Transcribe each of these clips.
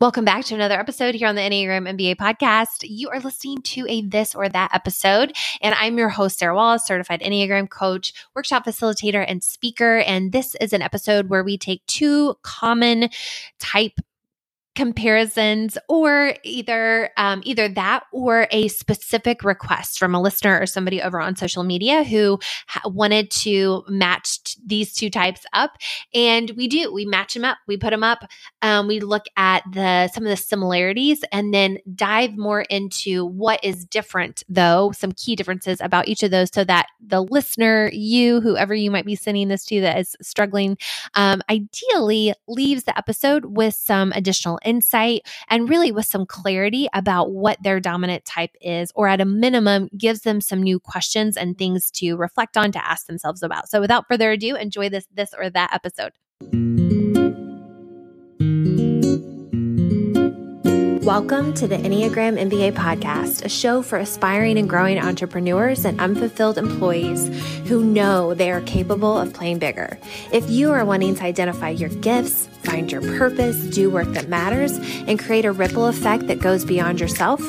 Welcome back to another episode here on the Enneagram MBA podcast. You are listening to a this or that episode, and I'm your host, Sarah Wallace, certified Enneagram coach, workshop facilitator, and speaker. And this is an episode where we take two common type comparisons or either um, either that or a specific request from a listener or somebody over on social media who ha- wanted to match t- these two types up. And we do we match them up we put them up um, we look at the some of the similarities and then dive more into what is different though some key differences about each of those so that the listener you whoever you might be sending this to that is struggling um, ideally leaves the episode with some additional insight and really with some clarity about what their dominant type is, or at a minimum, gives them some new questions and things to reflect on to ask themselves about. So without further ado, enjoy this this or that episode. Welcome to the Enneagram MBA podcast, a show for aspiring and growing entrepreneurs and unfulfilled employees who know they are capable of playing bigger. If you are wanting to identify your gifts, find your purpose, do work that matters, and create a ripple effect that goes beyond yourself,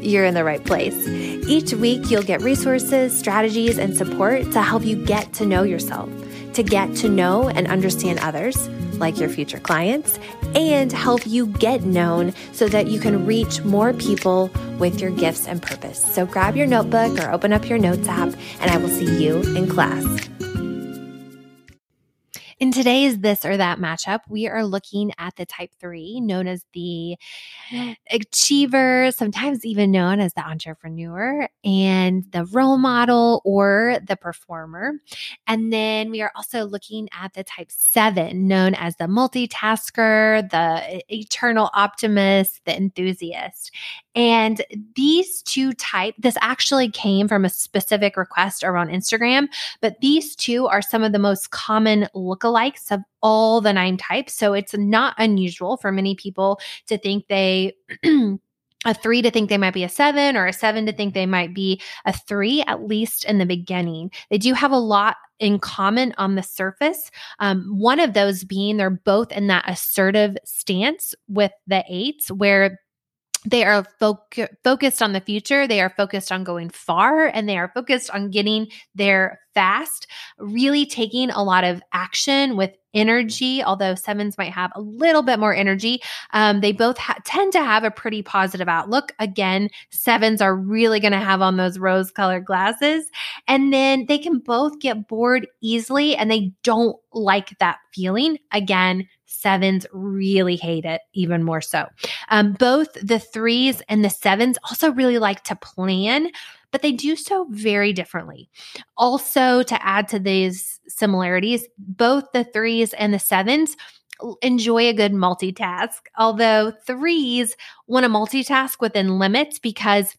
you're in the right place. Each week, you'll get resources, strategies, and support to help you get to know yourself, to get to know and understand others, like your future clients, and help you get known so that you can reach more people with your gifts and purpose. So grab your notebook or open up your notes app, and I will see you in class. In today's this or that matchup, we are looking at the type three, known as the achiever, sometimes even known as the entrepreneur, and the role model or the performer. And then we are also looking at the type seven, known as the multitasker, the eternal optimist, the enthusiast. And these two type, this actually came from a specific request around Instagram, but these two are some of the most common lookalikes of all the nine types. So it's not unusual for many people to think they a three to think they might be a seven or a seven to think they might be a three, at least in the beginning. They do have a lot in common on the surface. Um, one of those being they're both in that assertive stance with the eights, where they are focused on the future. They are focused on going far and they are focused on getting there fast really taking a lot of action with energy although sevens might have a little bit more energy. Um, they both ha- tend to have a pretty positive outlook. Again sevens are really going to have on those rose colored glasses. And then they can both get bored easily and they don't like that feeling. Again sevens really hate it even more so. Um, both the threes and the sevens also really like to plan, but they do so very differently. Also, to add to these similarities, both the threes and the sevens enjoy a good multitask, although threes want to multitask within limits because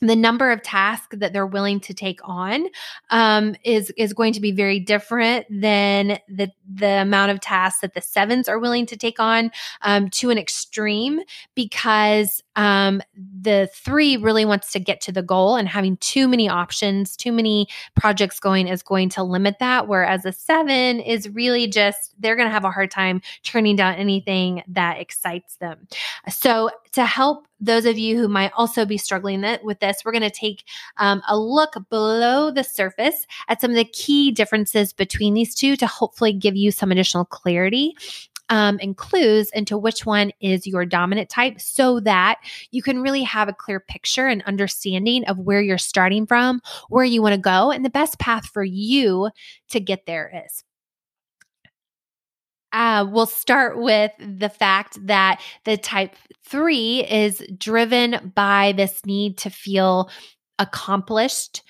the number of tasks that they're willing to take on um, is is going to be very different than the the amount of tasks that the sevens are willing to take on um, to an extreme because um, the three really wants to get to the goal and having too many options too many projects going is going to limit that whereas a seven is really just they're going to have a hard time turning down anything that excites them. So to help those of you who might also be struggling with this, we're going to take um, a look below the surface at some of the key differences between these two to hopefully give you some additional clarity um, and clues into which one is your dominant type so that you can really have a clear picture and understanding of where you're starting from, where you want to go, and the best path for you to get there is. Uh, we'll start with the fact that the type three is driven by this need to feel accomplished,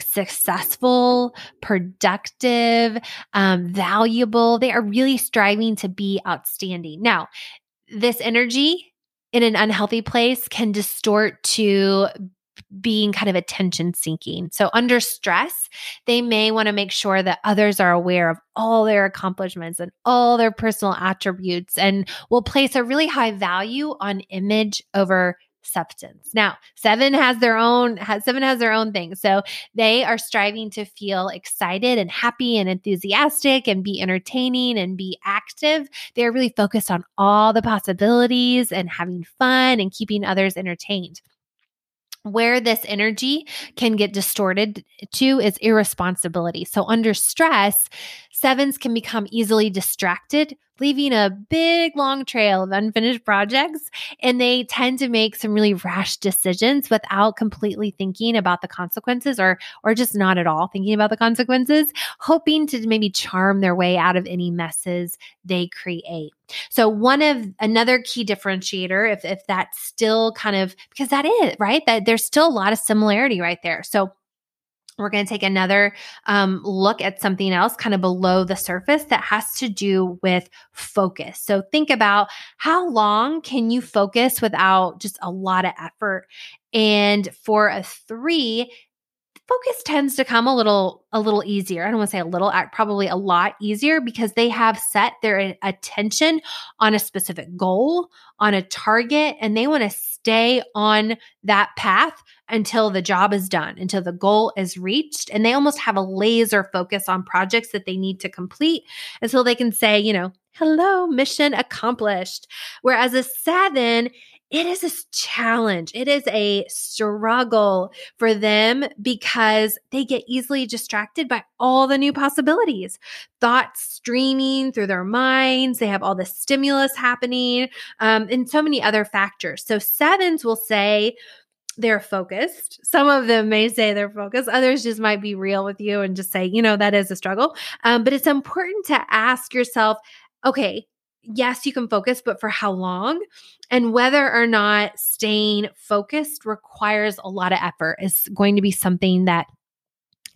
successful, productive, um, valuable. They are really striving to be outstanding. Now, this energy in an unhealthy place can distort to being kind of attention seeking. So, under stress, they may want to make sure that others are aware of all their accomplishments and all their personal attributes and will place a really high value on image over substance. Now, seven has their own, has, seven has their own thing. So they are striving to feel excited and happy and enthusiastic and be entertaining and be active. They're really focused on all the possibilities and having fun and keeping others entertained where this energy can get distorted to is irresponsibility. So, under stress, sevens can become easily distracted leaving a big long trail of unfinished projects. And they tend to make some really rash decisions without completely thinking about the consequences or, or just not at all thinking about the consequences, hoping to maybe charm their way out of any messes they create. So one of another key differentiator, if, if that's still kind of because that is right, that there's still a lot of similarity right there. So we're going to take another um, look at something else kind of below the surface that has to do with focus. So think about how long can you focus without just a lot of effort? And for a three, focus tends to come a little a little easier. I don't want to say a little, probably a lot easier because they have set their attention on a specific goal, on a target, and they want to stay on that path until the job is done, until the goal is reached. And they almost have a laser focus on projects that they need to complete until they can say, you know, hello, mission accomplished. Whereas a seven, it is a challenge. It is a struggle for them because they get easily distracted by all the new possibilities, thoughts streaming through their minds. They have all the stimulus happening um, and so many other factors. So, sevens will say, they're focused. Some of them may say they're focused. Others just might be real with you and just say, you know, that is a struggle. Um, but it's important to ask yourself, okay, yes, you can focus, but for how long? And whether or not staying focused requires a lot of effort is going to be something that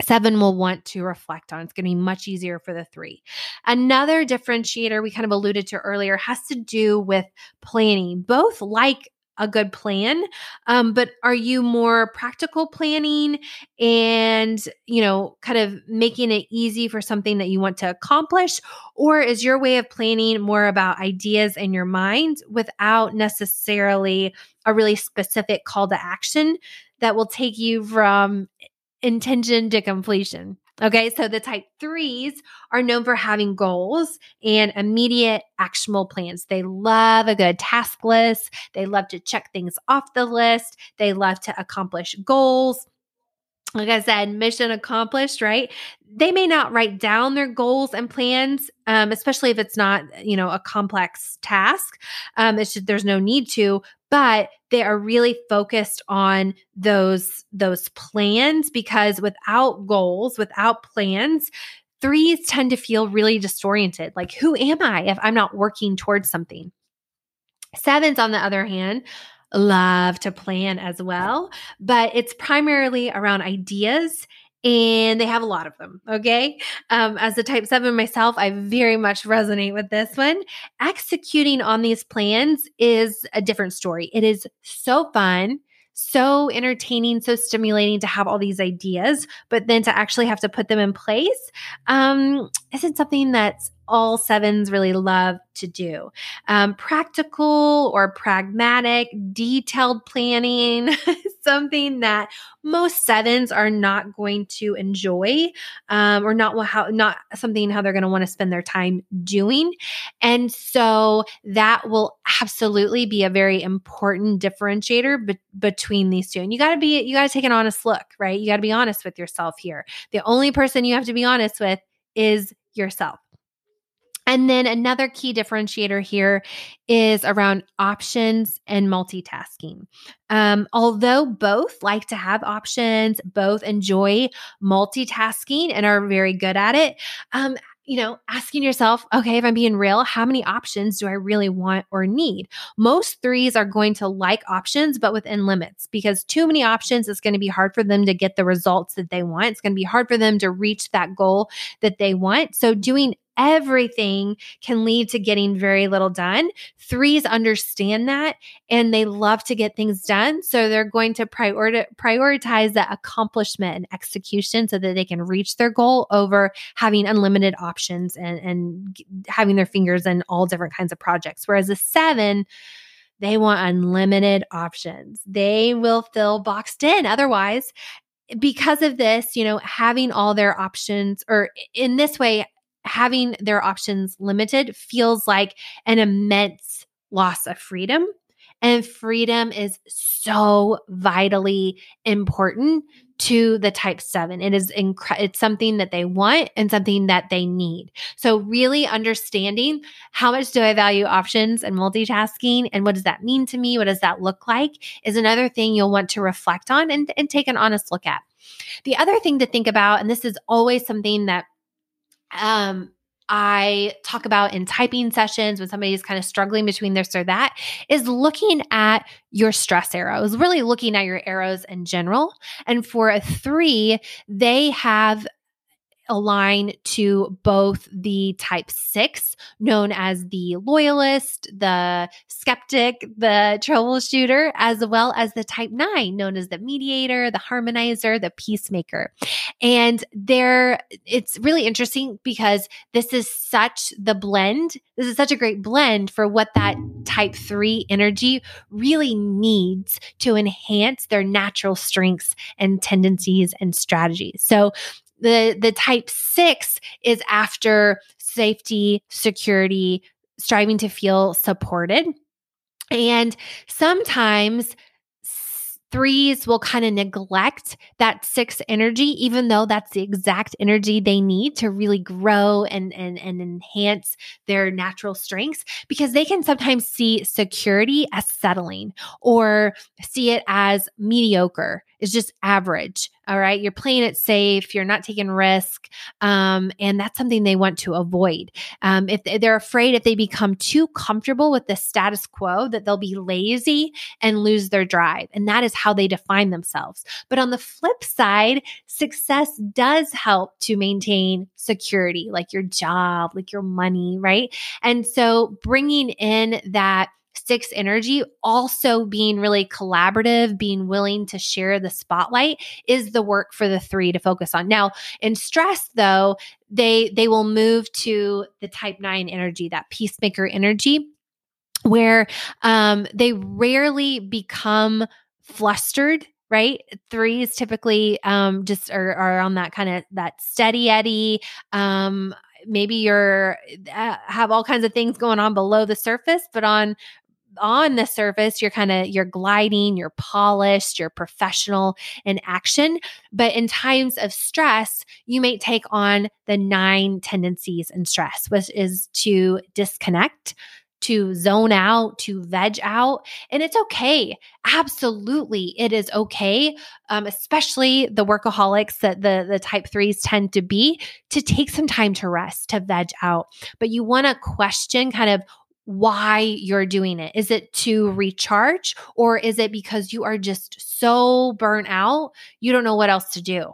seven will want to reflect on. It's going to be much easier for the three. Another differentiator we kind of alluded to earlier has to do with planning. Both like a good plan um, but are you more practical planning and you know kind of making it easy for something that you want to accomplish? Or is your way of planning more about ideas in your mind without necessarily a really specific call to action that will take you from intention to completion Okay, so the type threes are known for having goals and immediate actionable plans. They love a good task list. They love to check things off the list. They love to accomplish goals. Like I said, mission accomplished, right? They may not write down their goals and plans, um, especially if it's not, you know, a complex task. Um, it's just, there's no need to, but they are really focused on those those plans because without goals without plans threes tend to feel really disoriented like who am i if i'm not working towards something sevens on the other hand love to plan as well but it's primarily around ideas and they have a lot of them. Okay. Um, as a type seven myself, I very much resonate with this one. Executing on these plans is a different story. It is so fun so entertaining, so stimulating to have all these ideas, but then to actually have to put them in place um, isn't something that's all sevens really love to do. Um, practical or pragmatic, detailed planning, something that most sevens are not going to enjoy, um, or not how not something how they're going to want to spend their time doing. And so that will absolutely be a very important differentiator be- between these two. And you got to be you got to take an honest look, right? You got to be honest with yourself here. The only person you have to be honest with is yourself. And then another key differentiator here is around options and multitasking. Um, although both like to have options, both enjoy multitasking and are very good at it, um, you know, asking yourself, okay, if I'm being real, how many options do I really want or need? Most threes are going to like options, but within limits because too many options is going to be hard for them to get the results that they want. It's going to be hard for them to reach that goal that they want. So, doing everything can lead to getting very little done. Threes understand that and they love to get things done. So they're going to priori- prioritize the accomplishment and execution so that they can reach their goal over having unlimited options and, and having their fingers in all different kinds of projects. Whereas a seven, they want unlimited options. They will feel boxed in otherwise. Because of this, you know, having all their options or in this way, having their options limited feels like an immense loss of freedom. And freedom is so vitally important to the type 7 it is incre- it's something that they want and something that they need. So really understanding how much do i value options and multitasking and what does that mean to me? What does that look like is another thing you'll want to reflect on and, and take an honest look at. The other thing to think about and this is always something that um I talk about in typing sessions when somebody is kind of struggling between this or that is looking at your stress arrows, really looking at your arrows in general. And for a three, they have align to both the type six, known as the loyalist, the skeptic, the troubleshooter, as well as the type nine, known as the mediator, the harmonizer, the peacemaker. And there, it's really interesting because this is such the blend. This is such a great blend for what that type three energy really needs to enhance their natural strengths and tendencies and strategies. So the the type 6 is after safety, security, striving to feel supported. And sometimes threes will kind of neglect that six energy, even though that's the exact energy they need to really grow and, and, and enhance their natural strengths, because they can sometimes see security as settling or see it as mediocre It's just average. All right. You're playing it safe. You're not taking risk. Um, and that's something they want to avoid. Um, if they're afraid if they become too comfortable with the status quo, that they'll be lazy and lose their drive. And that is how they define themselves. But on the flip side, success does help to maintain security, like your job, like your money, right? And so bringing in that six energy also being really collaborative being willing to share the spotlight is the work for the three to focus on. Now in stress though they they will move to the type 9 energy that peacemaker energy where um, they rarely become flustered right? Threes typically um, just are, are on that kind of that steady eddy um, maybe you're uh, have all kinds of things going on below the surface but on on the surface you're kind of you're gliding you're polished you're professional in action but in times of stress you may take on the nine tendencies in stress which is to disconnect to zone out, to veg out. And it's okay. Absolutely. It is okay. Um, especially the workaholics that the, the type threes tend to be to take some time to rest, to veg out. But you want to question kind of why you're doing it. Is it to recharge or is it because you are just so burnt out, you don't know what else to do?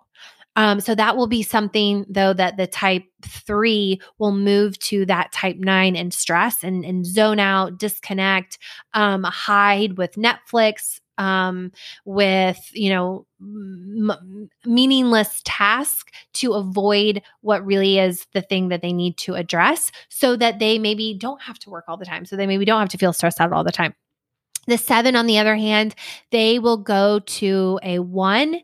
Um, so that will be something though that the type three will move to that type nine and stress and, and zone out, disconnect, um, hide with Netflix, um, with you know m- meaningless task to avoid what really is the thing that they need to address so that they maybe don't have to work all the time so they maybe don't have to feel stressed out all the time. The seven on the other hand they will go to a one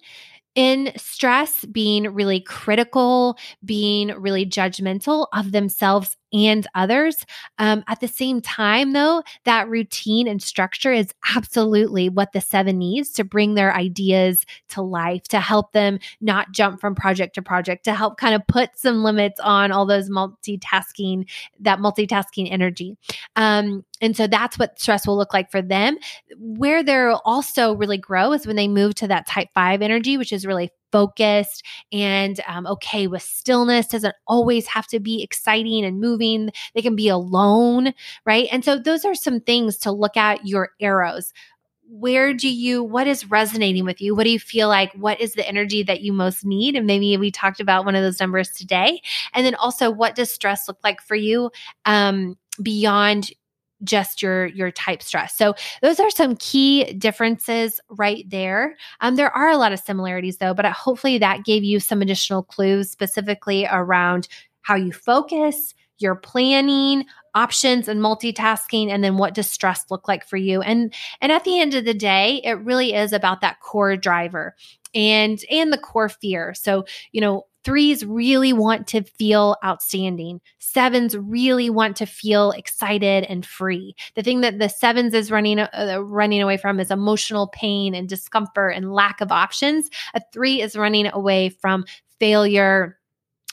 in stress, being really critical, being really judgmental of themselves and others. Um, at the same time, though, that routine and structure is absolutely what the seven needs to bring their ideas to life, to help them not jump from project to project, to help kind of put some limits on all those multitasking, that multitasking energy. Um, and so that's what stress will look like for them. Where they'll also really grow is when they move to that type five energy, which is really focused and um, okay with stillness doesn't always have to be exciting and moving. They can be alone right? And so those are some things to look at your arrows. Where do you what is resonating with you? What do you feel like what is the energy that you most need? And maybe we talked about one of those numbers today. And then also what does stress look like for you um, beyond just your your type stress. So those are some key differences right there. Um, there are a lot of similarities though, but hopefully that gave you some additional clues specifically around how you focus, your planning, options and multitasking and then what does stress look like for you and and at the end of the day it really is about that core driver and and the core fear so you know Threes really want to feel outstanding. Sevens really want to feel excited and free. The thing that the sevens is running uh, running away from is emotional pain and discomfort and lack of options. A three is running away from failure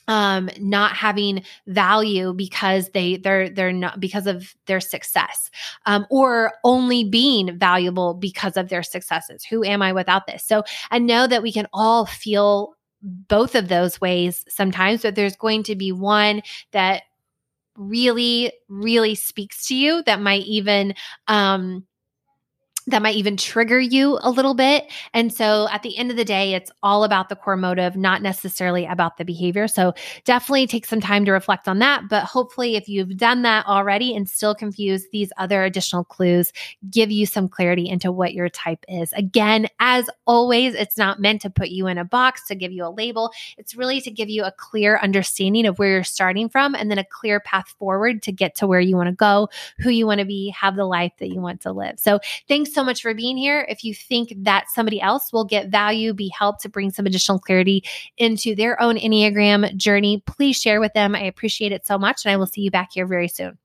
um not having value because they they're they're not because of their success um or only being valuable because of their successes who am i without this so i know that we can all feel both of those ways sometimes but there's going to be one that really really speaks to you that might even um that might even trigger you a little bit. And so at the end of the day, it's all about the core motive, not necessarily about the behavior. So definitely take some time to reflect on that. But hopefully, if you've done that already and still confused, these other additional clues give you some clarity into what your type is. Again, as always, it's not meant to put you in a box to give you a label. It's really to give you a clear understanding of where you're starting from and then a clear path forward to get to where you want to go, who you want to be, have the life that you want to live. So so much for being here. If you think that somebody else will get value, be helped to bring some additional clarity into their own Enneagram journey, please share with them. I appreciate it so much. And I will see you back here very soon.